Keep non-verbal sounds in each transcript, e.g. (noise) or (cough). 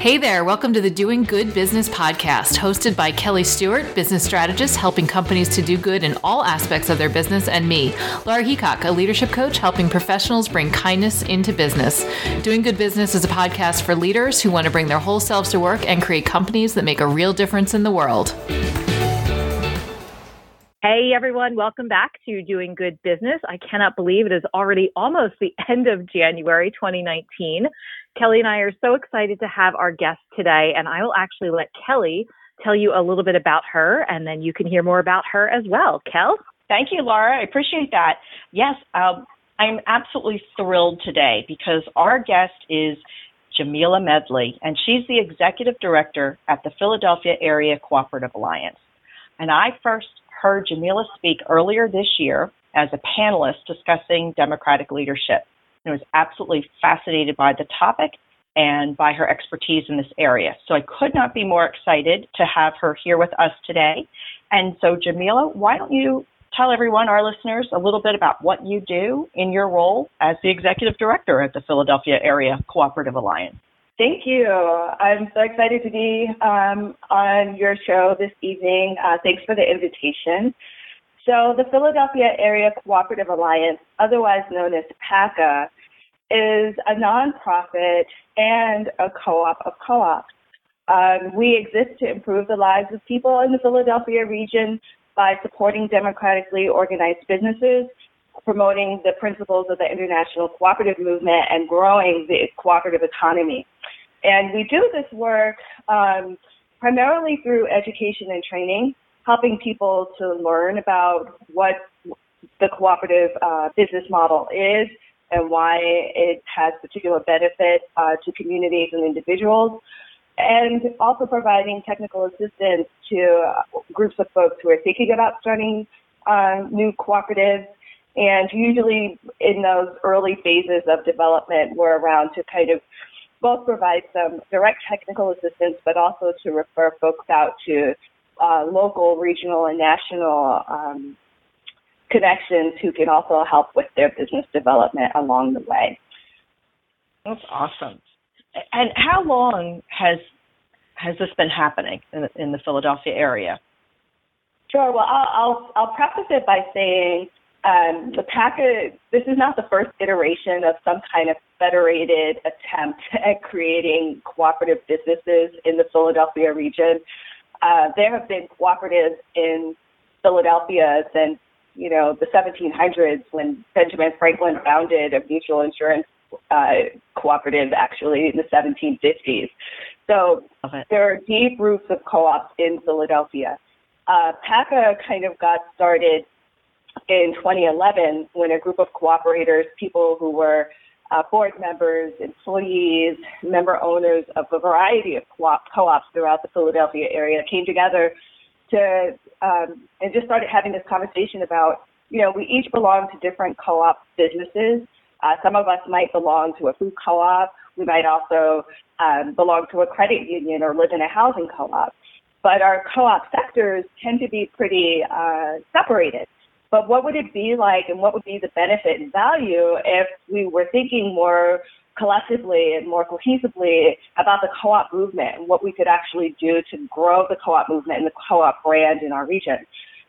Hey there, welcome to the Doing Good Business podcast, hosted by Kelly Stewart, business strategist helping companies to do good in all aspects of their business, and me, Laura Heacock, a leadership coach helping professionals bring kindness into business. Doing Good Business is a podcast for leaders who want to bring their whole selves to work and create companies that make a real difference in the world. Hey everyone, welcome back to Doing Good Business. I cannot believe it is already almost the end of January 2019. Kelly and I are so excited to have our guest today, and I will actually let Kelly tell you a little bit about her, and then you can hear more about her as well. Kel? Thank you, Laura. I appreciate that. Yes, um, I'm absolutely thrilled today because our guest is Jamila Medley, and she's the executive director at the Philadelphia Area Cooperative Alliance. And I first heard Jamila speak earlier this year as a panelist discussing democratic leadership. I was absolutely fascinated by the topic and by her expertise in this area. So I could not be more excited to have her here with us today. And so, Jamila, why don't you tell everyone, our listeners, a little bit about what you do in your role as the executive director at the Philadelphia Area Cooperative Alliance? Thank you. I'm so excited to be um, on your show this evening. Uh, thanks for the invitation. So, the Philadelphia Area Cooperative Alliance, otherwise known as PACA, is a nonprofit and a co op of co ops. Um, we exist to improve the lives of people in the Philadelphia region by supporting democratically organized businesses promoting the principles of the international cooperative movement and growing the cooperative economy. And we do this work um, primarily through education and training, helping people to learn about what the cooperative uh, business model is and why it has particular benefit uh, to communities and individuals, and also providing technical assistance to groups of folks who are thinking about starting uh, new cooperatives. And usually in those early phases of development, we're around to kind of both provide some direct technical assistance, but also to refer folks out to uh, local, regional, and national um, connections who can also help with their business development along the way. That's awesome. And how long has has this been happening in the, in the Philadelphia area? Sure. Well, I'll, I'll I'll preface it by saying um, the PACA, this is not the first iteration of some kind of federated attempt (laughs) at creating cooperative businesses in the Philadelphia region. Uh, there have been cooperatives in Philadelphia since, you know, the 1700s when Benjamin Franklin founded a mutual insurance uh, cooperative actually in the 1750s. So there are deep roots of co-ops in Philadelphia. Uh, PACA kind of got started in 2011 when a group of cooperators, people who were uh, board members, employees, member owners of a variety of co-op, co-ops throughout the Philadelphia area came together to um, and just started having this conversation about, you know, we each belong to different co-op businesses. Uh, some of us might belong to a food co-op. We might also um, belong to a credit union or live in a housing co-op. But our co-op sectors tend to be pretty uh, separated. But what would it be like and what would be the benefit and value if we were thinking more collectively and more cohesively about the co-op movement and what we could actually do to grow the co-op movement and the co-op brand in our region?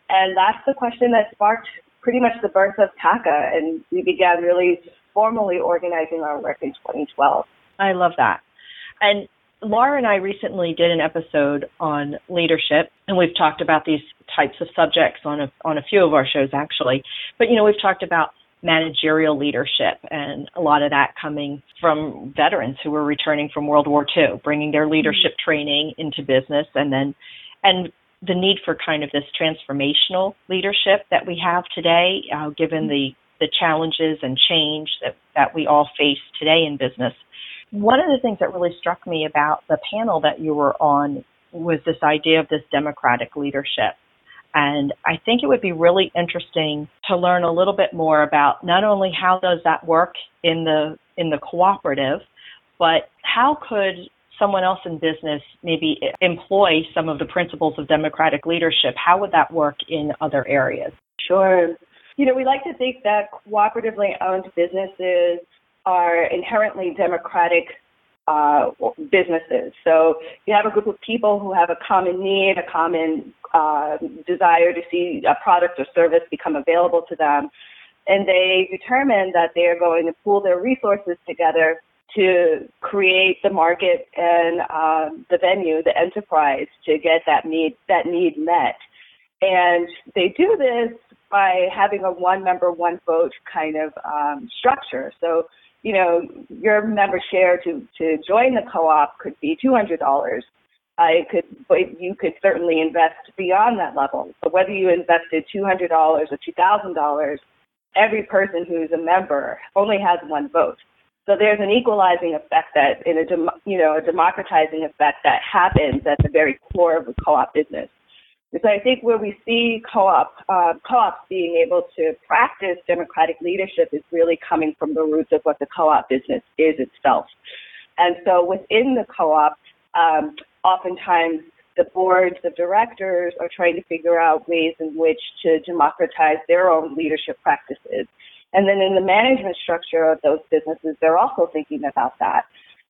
And that's the question that sparked pretty much the birth of PACA and we began really formally organizing our work in 2012. I love that. And Laura and I recently did an episode on leadership, and we've talked about these types of subjects on a on a few of our shows actually. But you know, we've talked about managerial leadership and a lot of that coming from veterans who were returning from World War II, bringing their leadership mm-hmm. training into business and then and the need for kind of this transformational leadership that we have today, uh, given mm-hmm. the the challenges and change that, that we all face today in business. One of the things that really struck me about the panel that you were on was this idea of this democratic leadership. And I think it would be really interesting to learn a little bit more about not only how does that work in the in the cooperative, but how could someone else in business maybe employ some of the principles of democratic leadership? How would that work in other areas? Sure. You know, we like to think that cooperatively owned businesses are inherently democratic uh, businesses. So you have a group of people who have a common need, a common uh, desire to see a product or service become available to them, and they determine that they are going to pool their resources together to create the market and um, the venue, the enterprise, to get that need that need met. And they do this by having a one member, one vote kind of um, structure. So, you know, your member share to, to join the co-op could be $200. I could, but you could certainly invest beyond that level. But whether you invested $200 or $2,000, every person who's a member only has one vote. So there's an equalizing effect that, in a you know, a democratizing effect that happens at the very core of the co-op business. So I think where we see co-op uh, co-ops being able to practice democratic leadership is really coming from the roots of what the co-op business is itself. And so within the co-op, um, oftentimes the boards of directors are trying to figure out ways in which to democratize their own leadership practices. And then in the management structure of those businesses, they're also thinking about that.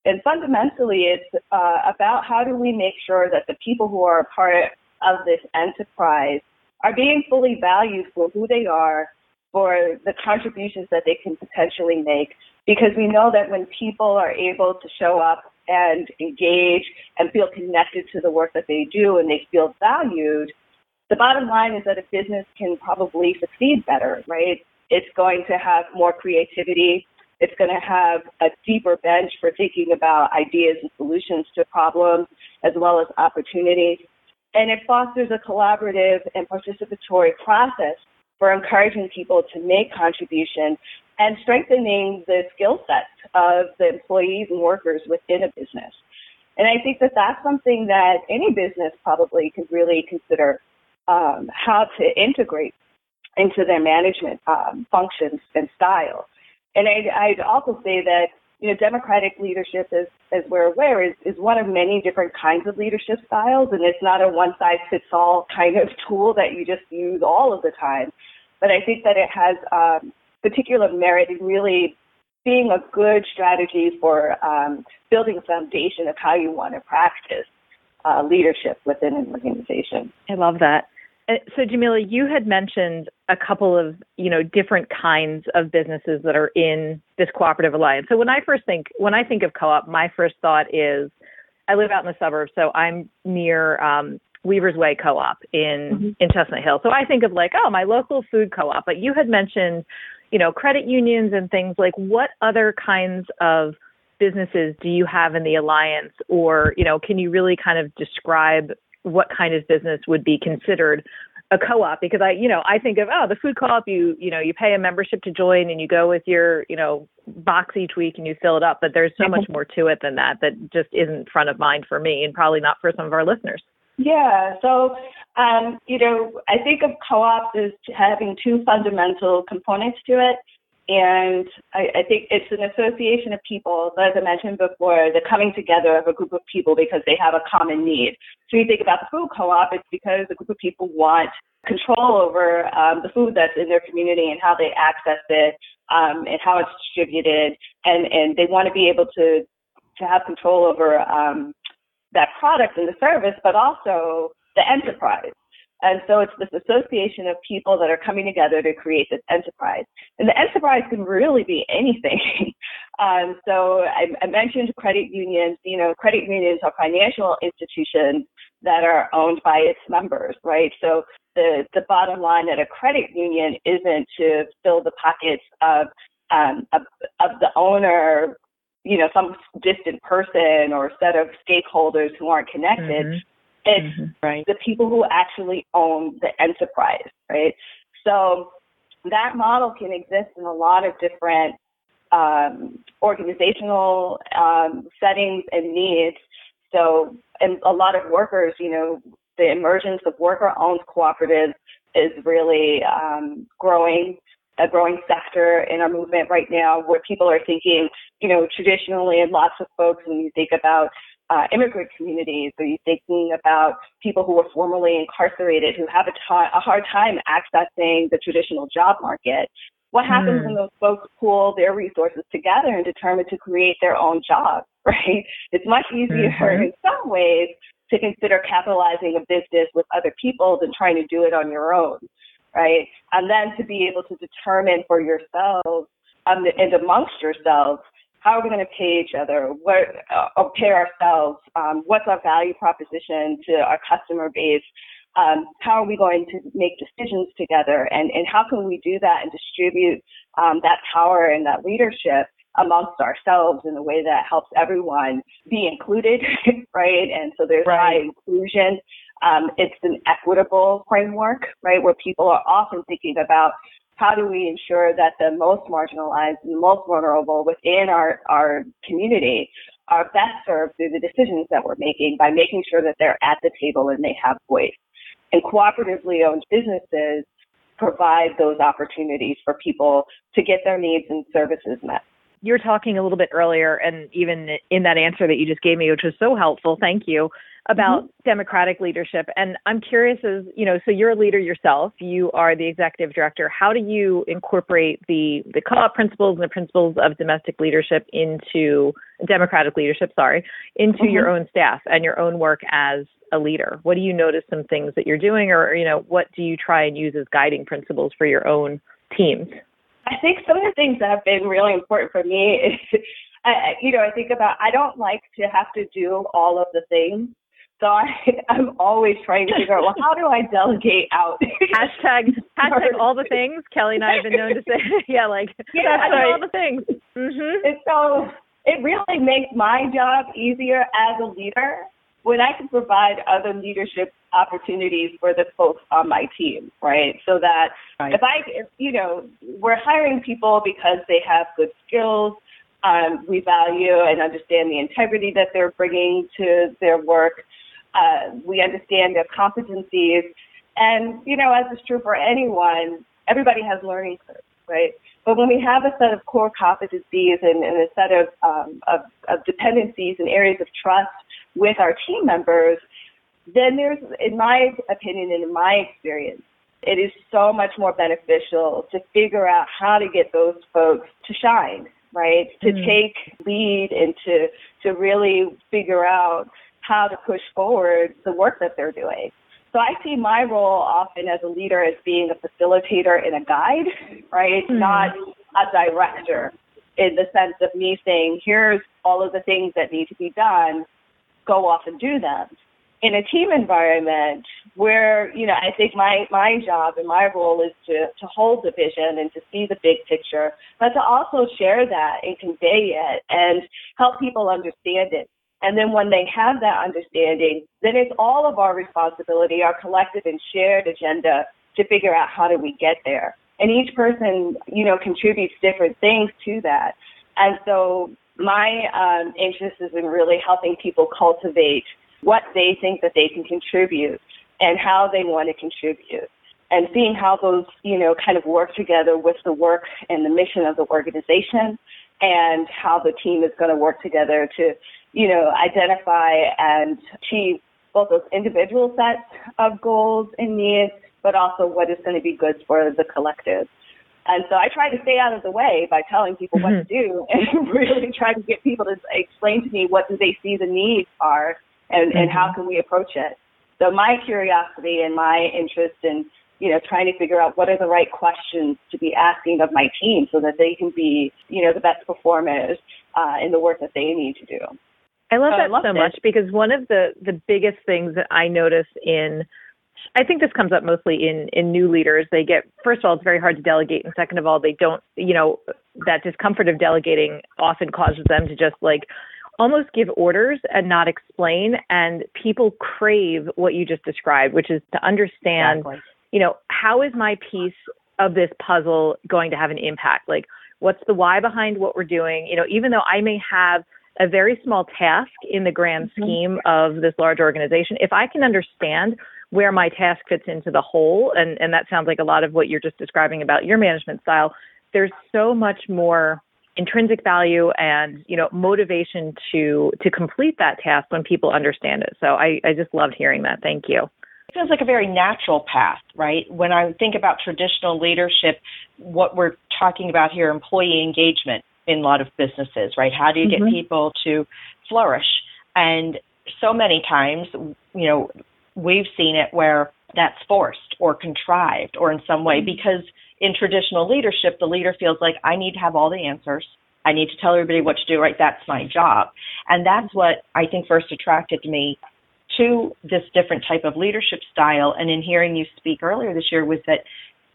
And fundamentally, it's uh, about how do we make sure that the people who are a part of this enterprise are being fully valued for who they are, for the contributions that they can potentially make. Because we know that when people are able to show up and engage and feel connected to the work that they do and they feel valued, the bottom line is that a business can probably succeed better, right? It's going to have more creativity. It's going to have a deeper bench for thinking about ideas and solutions to problems as well as opportunities and it fosters a collaborative and participatory process for encouraging people to make contributions and strengthening the skill sets of the employees and workers within a business. And I think that that's something that any business probably could really consider um, how to integrate into their management um, functions and style. And I'd, I'd also say that you know, democratic leadership, as, as we're aware, is, is one of many different kinds of leadership styles, and it's not a one size fits all kind of tool that you just use all of the time. But I think that it has um, particular merit in really being a good strategy for um, building a foundation of how you want to practice uh, leadership within an organization. I love that. Uh, so Jamila, you had mentioned a couple of you know different kinds of businesses that are in this cooperative alliance. So when I first think when I think of co-op, my first thought is I live out in the suburbs, so I'm near um, Weaver's Way Co-op in mm-hmm. in Chestnut Hill. So I think of like oh my local food co-op. But you had mentioned you know credit unions and things like what other kinds of businesses do you have in the alliance or you know can you really kind of describe what kind of business would be considered a co-op because I, you know, I think of oh, the food co-op. You, you know, you pay a membership to join, and you go with your, you know, box each week and you fill it up. But there's so much (laughs) more to it than that that just isn't front of mind for me, and probably not for some of our listeners. Yeah. So, um, you know, I think of co-ops as having two fundamental components to it. And I, I think it's an association of people, as I mentioned before, the coming together of a group of people because they have a common need. So you think about the food co-op, it's because a group of people want control over um, the food that's in their community and how they access it um, and how it's distributed, and and they want to be able to to have control over um, that product and the service, but also the enterprise. And so it's this association of people that are coming together to create this enterprise. And the enterprise can really be anything. (laughs) um, so I, I, mentioned credit unions. You know, credit unions are financial institutions that are owned by its members, right? So the, the bottom line at a credit union isn't to fill the pockets of, um, of, of the owner you know, some distant person or set of stakeholders who aren't connected. Mm-hmm. It's mm-hmm. right. the people who actually own the enterprise, right? So that model can exist in a lot of different um, organizational um, settings and needs. So, and a lot of workers, you know, the emergence of worker-owned cooperatives is really um, growing, a growing sector in our movement right now, where people are thinking, you know, traditionally, and lots of folks, when you think about uh, immigrant communities? Are you thinking about people who were formerly incarcerated who have a, hard time accessing the traditional job market? What happens mm. when those folks pool their resources together and determine to create their own job, (laughs) right? It's much easier mm-hmm. in some ways to consider capitalizing a business with other people than trying to do it on your own, right? And then to be able to determine for yourselves um, and amongst yourselves how are we going to pay each other? What uh, pay ourselves? Um, what's our value proposition to our customer base? Um, how are we going to make decisions together? And, and how can we do that and distribute um, that power and that leadership amongst ourselves in a way that helps everyone be included, (laughs) right? And so there's right. high inclusion. Um, it's an equitable framework, right, where people are often thinking about how do we ensure that the most marginalized and most vulnerable within our, our community are best served through the decisions that we're making by making sure that they're at the table and they have voice. And cooperatively owned businesses provide those opportunities for people to get their needs and services met you were talking a little bit earlier, and even in that answer that you just gave me, which was so helpful, thank you, about mm-hmm. democratic leadership. And I'm curious, as you know, so you're a leader yourself. You are the executive director. How do you incorporate the the co-op principles and the principles of domestic leadership into democratic leadership? Sorry, into mm-hmm. your own staff and your own work as a leader. What do you notice some things that you're doing, or you know, what do you try and use as guiding principles for your own teams? I think some of the things that have been really important for me is, (laughs) I, you know, I think about I don't like to have to do all of the things. So I, (laughs) I'm always trying to figure out, well, how do I delegate out? (laughs) hashtag hashtag all the things. Kelly and I have been known to say, (laughs) yeah, like yeah, right. all the things. Mm-hmm. And so it really makes my job easier as a leader when I can provide other leadership opportunities for the folks on my team, right? So that right. if I, if, you know, we're hiring people because they have good skills, um, we value and understand the integrity that they're bringing to their work. Uh, we understand their competencies. And, you know, as is true for anyone, everybody has learning curves, right? But when we have a set of core competencies and, and a set of, um, of, of dependencies and areas of trust with our team members, then there's, in my opinion and in my experience, it is so much more beneficial to figure out how to get those folks to shine, right? To mm-hmm. take lead and to, to really figure out how to push forward the work that they're doing. So I see my role often as a leader as being a facilitator and a guide, right? Mm-hmm. Not a director in the sense of me saying, here's all of the things that need to be done, go off and do them in a team environment where you know I think my my job and my role is to to hold the vision and to see the big picture, but to also share that and convey it and help people understand it. And then when they have that understanding, then it's all of our responsibility, our collective and shared agenda to figure out how do we get there. And each person, you know, contributes different things to that. And so my um, interest is in really helping people cultivate what they think that they can contribute and how they want to contribute and seeing how those, you know, kind of work together with the work and the mission of the organization and how the team is going to work together to, you know, identify and achieve both those individual sets of goals and needs, but also what is going to be good for the collective. And so I try to stay out of the way by telling people mm-hmm. what to do (laughs) and really try to get people to explain to me what do they see the needs are and, mm-hmm. and how mm-hmm. can we approach it. So my curiosity and my interest in, you know, trying to figure out what are the right questions to be asking of my team so that they can be, you know, the best performers uh, in the work that they need to do. I love that I so much because one of the the biggest things that I notice in I think this comes up mostly in in new leaders. They get first of all, it's very hard to delegate, and second of all, they don't. You know, that discomfort of delegating often causes them to just like almost give orders and not explain. And people crave what you just described, which is to understand, exactly. you know, how is my piece of this puzzle going to have an impact? Like, what's the why behind what we're doing? You know, even though I may have a very small task in the grand mm-hmm. scheme of this large organization, if I can understand where my task fits into the whole, and, and that sounds like a lot of what you're just describing about your management style, there's so much more intrinsic value and you know motivation to to complete that task when people understand it so i i just loved hearing that thank you It feels like a very natural path, right? When I think about traditional leadership, what we're talking about here, employee engagement in a lot of businesses, right? How do you mm-hmm. get people to flourish? And so many times, you know, we've seen it where that's forced or contrived or in some way mm-hmm. because in traditional leadership, the leader feels like I need to have all the answers. I need to tell everybody what to do, right? That's my job. And that's what I think first attracted me to this different type of leadership style. And in hearing you speak earlier this year was that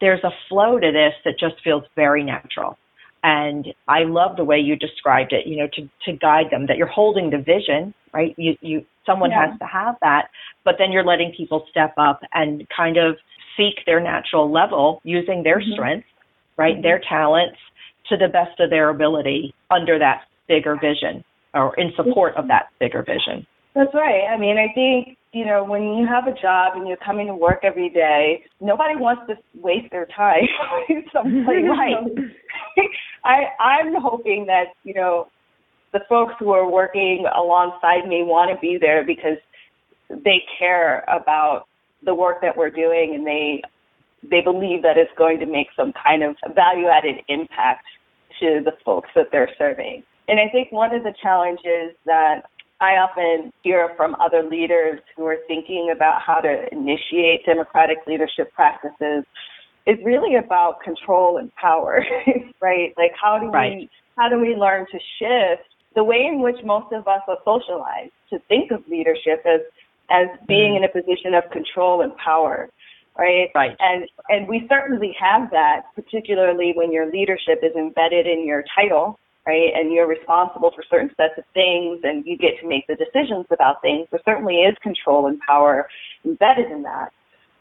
there's a flow to this that just feels very natural. And I love the way you described it, you know, to, to guide them, that you're holding the vision, right? You, you, someone yeah. has to have that, but then you're letting people step up and kind of seek their natural level using their mm-hmm. strengths, right? Mm-hmm. Their talents to the best of their ability under that bigger vision or in support of that bigger vision. That's right. I mean, I think, you know, when you have a job and you're coming to work every day, nobody wants to waste their time (laughs) someplace. right. (laughs) I I'm hoping that, you know, the folks who are working alongside me want to be there because they care about the work that we're doing and they they believe that it's going to make some kind of value added impact to the folks that they're serving. And I think one of the challenges that I often hear from other leaders who are thinking about how to initiate democratic leadership practices is really about control and power, (laughs) right? Like how do right. we how do we learn to shift the way in which most of us are socialized to think of leadership as as being mm. in a position of control and power, right? Right. And and we certainly have that, particularly when your leadership is embedded in your title right? And you're responsible for certain sets of things and you get to make the decisions about things. There certainly is control and power embedded in that.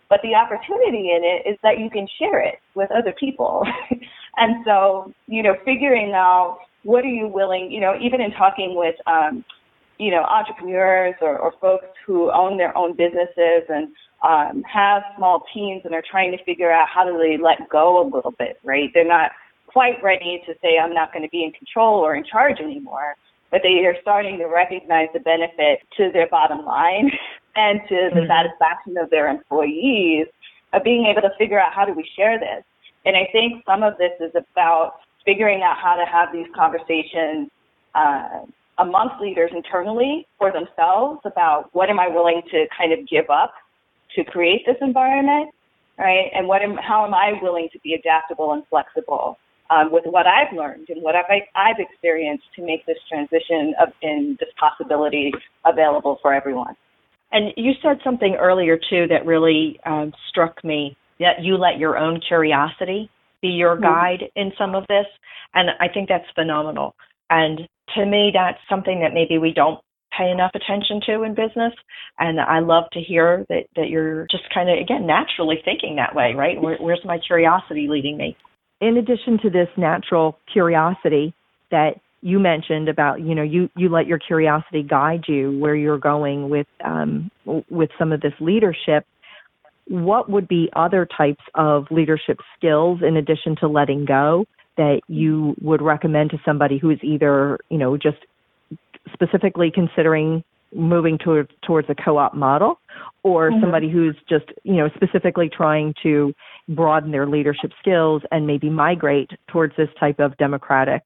But the opportunity in it is that you can share it with other people. (laughs) and so, you know, figuring out what are you willing, you know, even in talking with, um, you know, entrepreneurs or, or folks who own their own businesses and um, have small teams and are trying to figure out how do they let go a little bit, right? They're not quite ready to say I'm not going to be in control or in charge anymore, but they are starting to recognize the benefit to their bottom line (laughs) and to the mm-hmm. satisfaction of their employees of being able to figure out how do we share this. And I think some of this is about figuring out how to have these conversations uh, amongst leaders internally for themselves about what am I willing to kind of give up to create this environment, right? And what am, how am I willing to be adaptable and flexible um, with what I've learned and what I've, I've experienced to make this transition of, and this possibility available for everyone. And you said something earlier too that really um, struck me that you let your own curiosity be your mm-hmm. guide in some of this. And I think that's phenomenal. And to me, that's something that maybe we don't pay enough attention to in business. And I love to hear that, that you're just kind of, again, naturally thinking that way, right? Where, where's my curiosity leading me? In addition to this natural curiosity that you mentioned about you know you you let your curiosity guide you where you're going with um, with some of this leadership what would be other types of leadership skills in addition to letting go that you would recommend to somebody who is either you know just specifically considering moving toward, towards a co-op model or mm-hmm. somebody who's just you know specifically trying to broaden their leadership skills and maybe migrate towards this type of democratic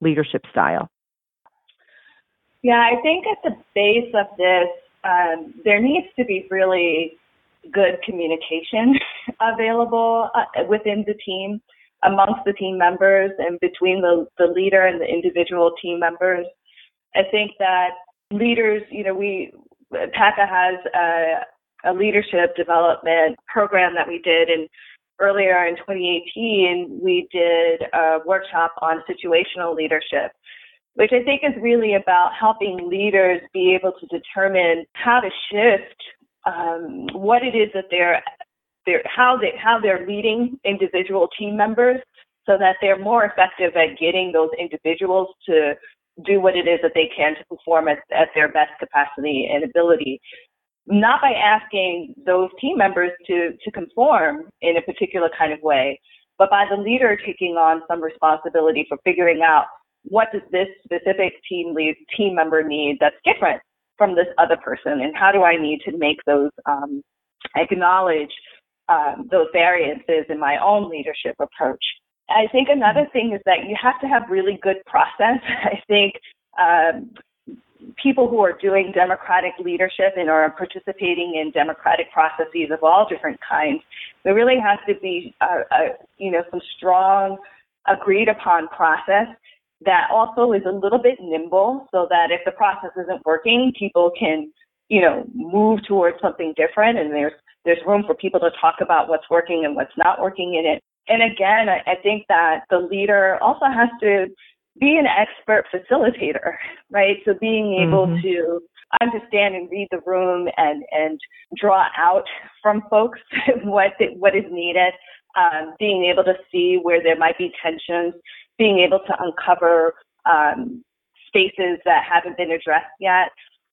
leadership style? Yeah, I think at the base of this, um, there needs to be really good communication (laughs) available uh, within the team, amongst the team members, and between the, the leader and the individual team members. I think that leaders, you know, we PACA has a, a leadership development program that we did, and earlier in 2018, we did a workshop on situational leadership, which I think is really about helping leaders be able to determine how to shift um, what it is that they're, they're how they how they're leading individual team members so that they're more effective at getting those individuals to do what it is that they can to perform at, at their best capacity and ability not by asking those team members to, to conform in a particular kind of way, but by the leader taking on some responsibility for figuring out what does this specific team lead team member need that's different from this other person, and how do I need to make those um, acknowledge um, those variances in my own leadership approach. I think another thing is that you have to have really good process. (laughs) I think um, people who are doing democratic leadership and are participating in democratic processes of all different kinds, there really has to be, a, a, you know, some strong, agreed upon process that also is a little bit nimble, so that if the process isn't working, people can, you know, move towards something different, and there's there's room for people to talk about what's working and what's not working in it. And again, I, I think that the leader also has to be an expert facilitator, right? So being able mm-hmm. to understand and read the room and and draw out from folks (laughs) what what is needed, um, being able to see where there might be tensions, being able to uncover um, spaces that haven't been addressed yet,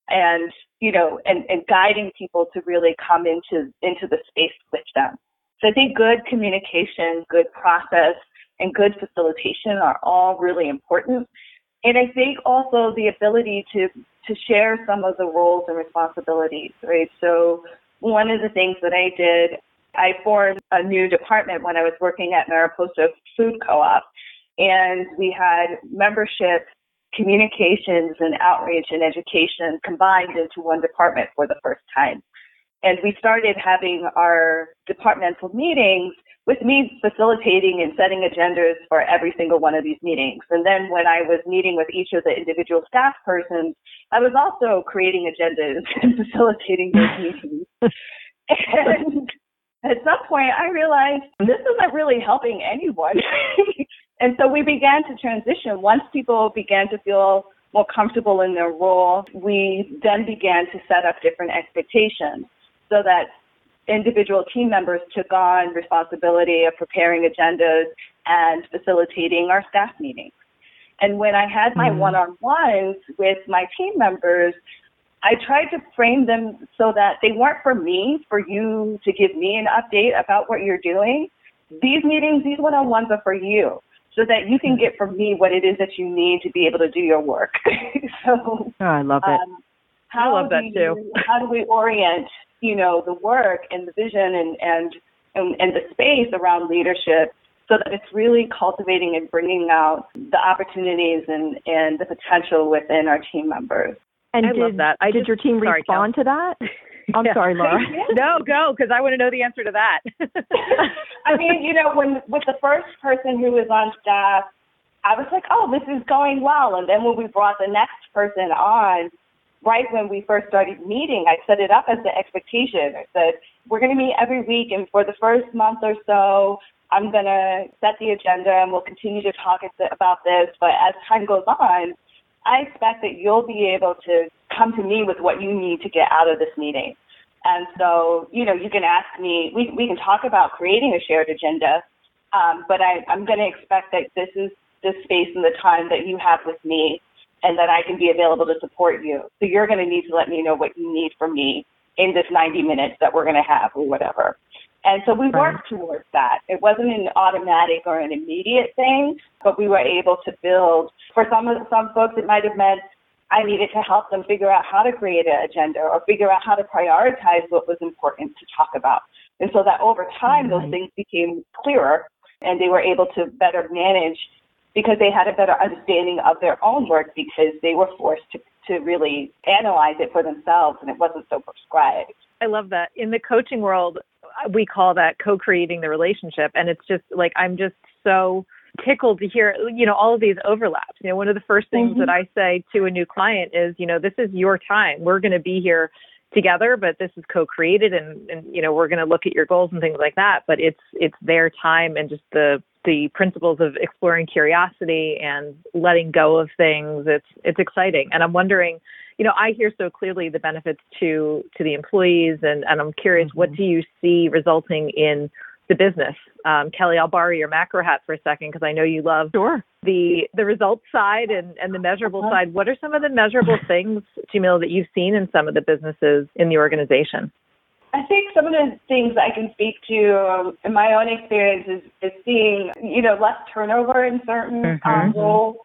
and you know, and, and guiding people to really come into into the space with them. So I think good communication, good process, and good facilitation are all really important. And I think also the ability to, to share some of the roles and responsibilities, right? So one of the things that I did, I formed a new department when I was working at Mariposa Food Co-op. And we had membership, communications, and outreach and education combined into one department for the first time. And we started having our departmental meetings with me facilitating and setting agendas for every single one of these meetings. And then when I was meeting with each of the individual staff persons, I was also creating agendas (laughs) and facilitating those (laughs) meetings. and at some point I realized this isn't really helping anyone. (laughs) and so we began to transition. Once people began to feel more comfortable in their role, we then began to set up different expectations so that individual team members took on responsibility of preparing agendas and facilitating our staff meetings. And when I had my mm-hmm. one-on-ones with my team members, I tried to frame them so that they weren't for me, for you to give me an update about what you're doing. These meetings, these one-on-ones are for you so that you can get from me what it is that you need to be able to do your work. (laughs) so oh, I love it. Um, how I love that too. How do we orient you know, the work and the vision and, and, and, and the space around leadership so that it's really cultivating and bringing out the opportunities and, and the potential within our team members. And I did, love that. I did just, your team sorry, respond to that? (laughs) I'm yeah. sorry, Laura. (laughs) no, go because I want to know the answer to that. (laughs) I mean, you know, when with the first person who was on staff, I was like, oh, this is going well. And then when we brought the next person on, right when we first started meeting, I set it up as the expectation. I said, we're going to meet every week, and for the first month or so, I'm going to set the agenda and we'll continue to talk about this. But as time goes on, I expect that you'll be able to come to me with what you need to get out of this meeting. And so, you know, you can ask me, we, we can talk about creating a shared agenda, um, but I, I'm going to expect that this is the space and the time that you have with me and that I can be available to support you. So you're going to need to let me know what you need from me in this 90 minutes that we're going to have or whatever. And so we right. worked towards that. It wasn't an automatic or an immediate thing, but we were able to build. For some of some folks, it might have meant I needed to help them figure out how to create an agenda or figure out how to prioritize what was important to talk about. And so that over time, those things became clearer and they were able to better manage because they had a better understanding of their own work because they were forced to, to really analyze it for themselves and it wasn't so prescribed. I love that. In the coaching world, we call that co-creating the relationship and it's just like I'm just so tickled to hear you know all of these overlaps you know one of the first things mm-hmm. that i say to a new client is you know this is your time we're going to be here together but this is co-created and and you know we're going to look at your goals and things like that but it's it's their time and just the the principles of exploring curiosity and letting go of things it's it's exciting and i'm wondering you know i hear so clearly the benefits to to the employees and and i'm curious mm-hmm. what do you see resulting in the business um, kelly i'll borrow your macro hat for a second because i know you love sure. the the results side and and the measurable uh-huh. side what are some of the measurable things jamila that you've seen in some of the businesses in the organization I think some of the things I can speak to um, in my own experience is, is seeing, you know, less turnover in certain mm-hmm. um, roles.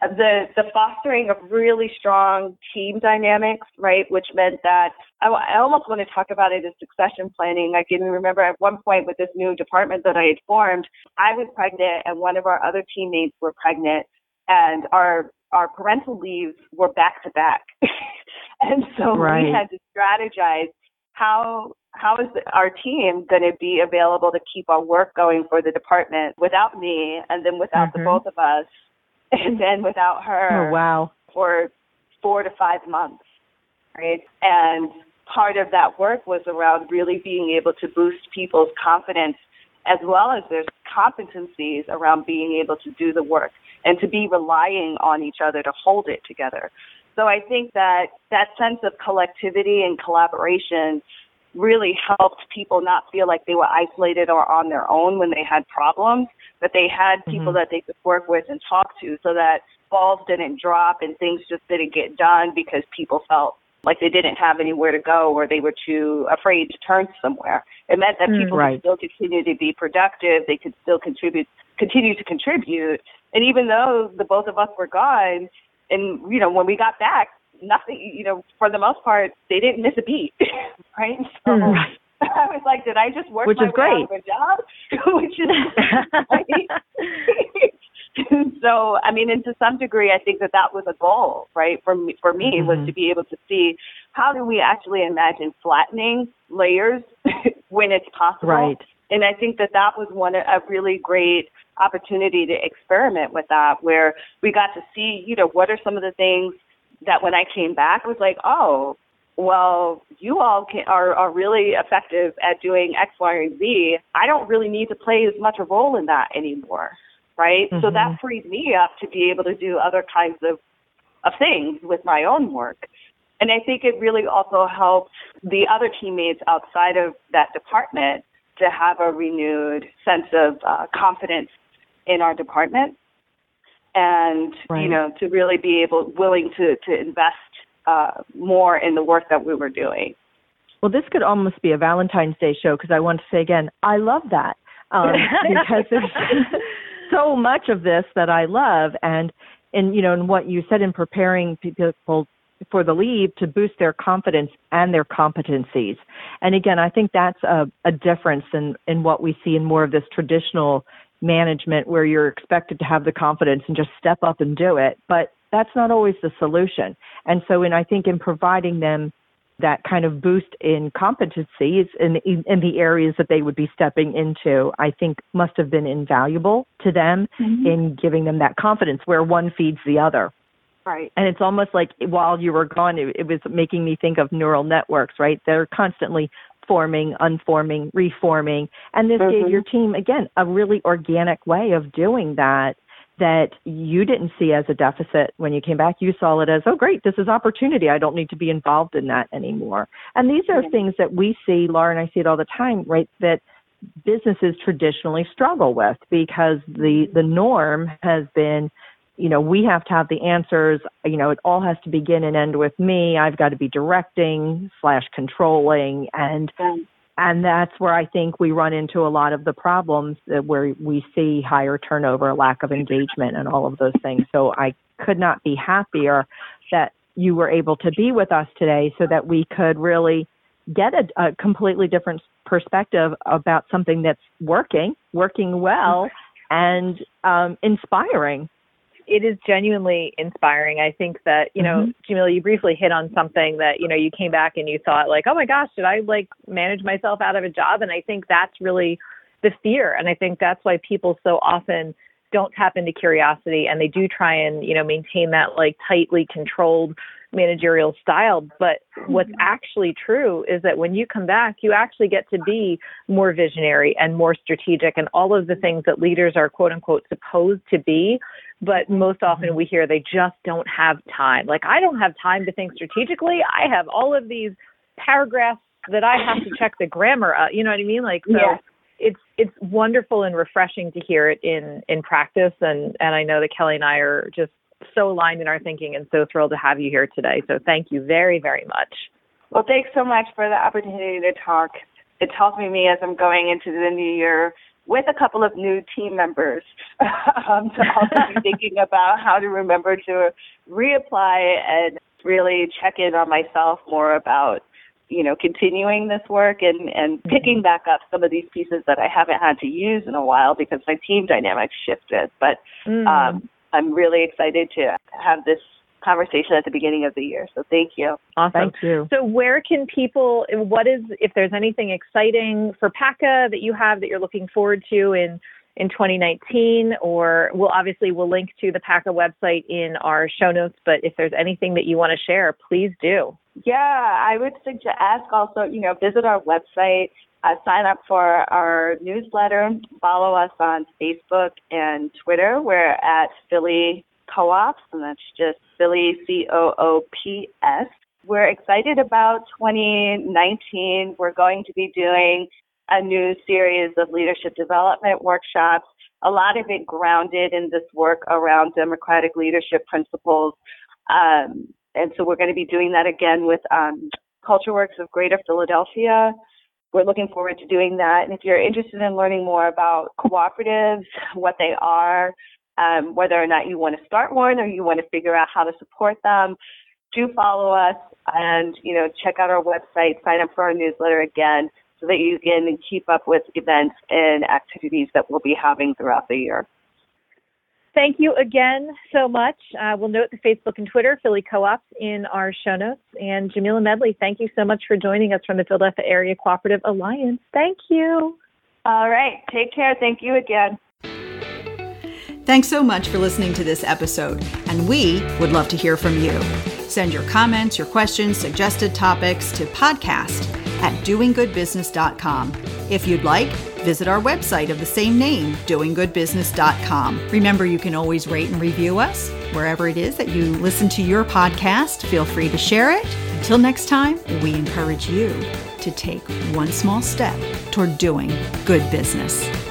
The the fostering of really strong team dynamics, right? Which meant that I, I almost want to talk about it as succession planning. I can remember at one point with this new department that I had formed, I was pregnant and one of our other teammates were pregnant, and our our parental leaves were back to back, (laughs) and so right. we had to strategize how how is our team going to be available to keep our work going for the department without me and then without mm-hmm. the both of us (laughs) and then without her oh, wow. for four to five months right? And part of that work was around really being able to boost people's confidence as well as their competencies around being able to do the work and to be relying on each other to hold it together. So i think that that sense of collectivity and collaboration really helped people not feel like they were isolated or on their own when they had problems, but they had people mm-hmm. that they could work with and talk to so that balls didn't drop and things just didn't get done because people felt like they didn't have anywhere to go or they were too afraid to turn somewhere. It meant that people right. could still continue to be productive, they could still contribute continue to contribute. And even though the both of us were gone and you know, when we got back, nothing, you know, for the most part, they didn't miss a beat, (laughs) right? So mm-hmm. right. (laughs) I was like, did I just work Which my (laughs) is great. out of a job? Which is (laughs) so, I mean, and to some degree, I think that that was a goal, right? For me, for me, mm-hmm. was to be able to see how do we actually imagine flattening layers when it's possible. Right. And I think that that was one a really great opportunity to experiment with that, where we got to see, you know, what are some of the things that when I came back, I was like, oh, well, you all can, are are really effective at doing X, Y, and Z. I don't really need to play as much a role in that anymore, right? Mm-hmm. So that freed me up to be able to do other kinds of of things with my own work. And I think it really also helped the other teammates outside of that department to have a renewed sense of uh, confidence in our department and right. you know to really be able willing to to invest uh, more in the work that we were doing. Well, this could almost be a Valentine's Day show because I want to say again, I love that um, (laughs) because there's (laughs) so much of this that I love, and and you know, and what you said in preparing people for the leave to boost their confidence and their competencies. And again, I think that's a, a difference in in what we see in more of this traditional management where you're expected to have the confidence and just step up and do it. But that's not always the solution. And so, in I think in providing them that kind of boost in competencies in, in, in the areas that they would be stepping into, I think must have been invaluable to them mm-hmm. in giving them that confidence where one feeds the other. Right. And it's almost like while you were gone, it, it was making me think of neural networks, right? They're constantly forming, unforming, reforming. And this mm-hmm. gave your team, again, a really organic way of doing that that you didn't see as a deficit when you came back. You saw it as, oh, great, this is opportunity. I don't need to be involved in that anymore. And these are things that we see, Laura and I see it all the time, right? That businesses traditionally struggle with because the mm-hmm. the norm has been you know, we have to have the answers. You know, it all has to begin and end with me. I've got to be directing slash controlling, and and that's where I think we run into a lot of the problems where we see higher turnover, lack of engagement, and all of those things. So I could not be happier that you were able to be with us today, so that we could really get a, a completely different perspective about something that's working, working well, and um, inspiring it is genuinely inspiring. I think that, you know, mm-hmm. Jamila, you briefly hit on something that, you know, you came back and you thought like, oh my gosh, did I like manage myself out of a job? And I think that's really the fear. And I think that's why people so often don't tap into curiosity and they do try and, you know, maintain that like tightly controlled managerial style. But what's mm-hmm. actually true is that when you come back, you actually get to be more visionary and more strategic and all of the things that leaders are quote unquote supposed to be. But most often mm-hmm. we hear they just don't have time. Like, I don't have time to think strategically. I have all of these paragraphs that I have to check the grammar. Uh, you know what I mean? Like, so. Yeah it's it's wonderful and refreshing to hear it in in practice and and I know that Kelly and I are just so aligned in our thinking and so thrilled to have you here today. So thank you very, very much. Well, thanks so much for the opportunity to talk. It's helping me as I'm going into the new year with a couple of new team members (laughs) um, to also be (laughs) thinking about how to remember to reapply and really check in on myself more about you know continuing this work and and picking back up some of these pieces that I haven't had to use in a while because my team dynamics shifted. But mm. um, I'm really excited to have this conversation at the beginning of the year. So thank you. Awesome. Thank you. So where can people what is if there's anything exciting for PACA that you have that you're looking forward to in in 2019 or we'll obviously we'll link to the PACA website in our show notes, but if there's anything that you want to share, please do. Yeah, I would suggest ask also, you know, visit our website, uh, sign up for our newsletter, follow us on Facebook and Twitter. We're at Philly Co-ops, and that's just Philly C O O P S. We're excited about 2019. We're going to be doing a new series of leadership development workshops, a lot of it grounded in this work around democratic leadership principles. Um, and so we're going to be doing that again with um, Culture Works of Greater Philadelphia. We're looking forward to doing that. And if you're interested in learning more about cooperatives, what they are, um, whether or not you want to start one or you want to figure out how to support them, do follow us and you know check out our website, sign up for our newsletter again, so that you can keep up with events and activities that we'll be having throughout the year. Thank you again so much. Uh, we'll note the Facebook and Twitter, Philly Co-ops, in our show notes. And Jamila Medley, thank you so much for joining us from the Philadelphia Area Cooperative Alliance. Thank you. All right. Take care. Thank you again. Thanks so much for listening to this episode, and we would love to hear from you. Send your comments, your questions, suggested topics to podcast at doinggoodbusiness.com. If you'd like, visit our website of the same name, doinggoodbusiness.com. Remember, you can always rate and review us wherever it is that you listen to your podcast. Feel free to share it. Until next time, we encourage you to take one small step toward doing good business.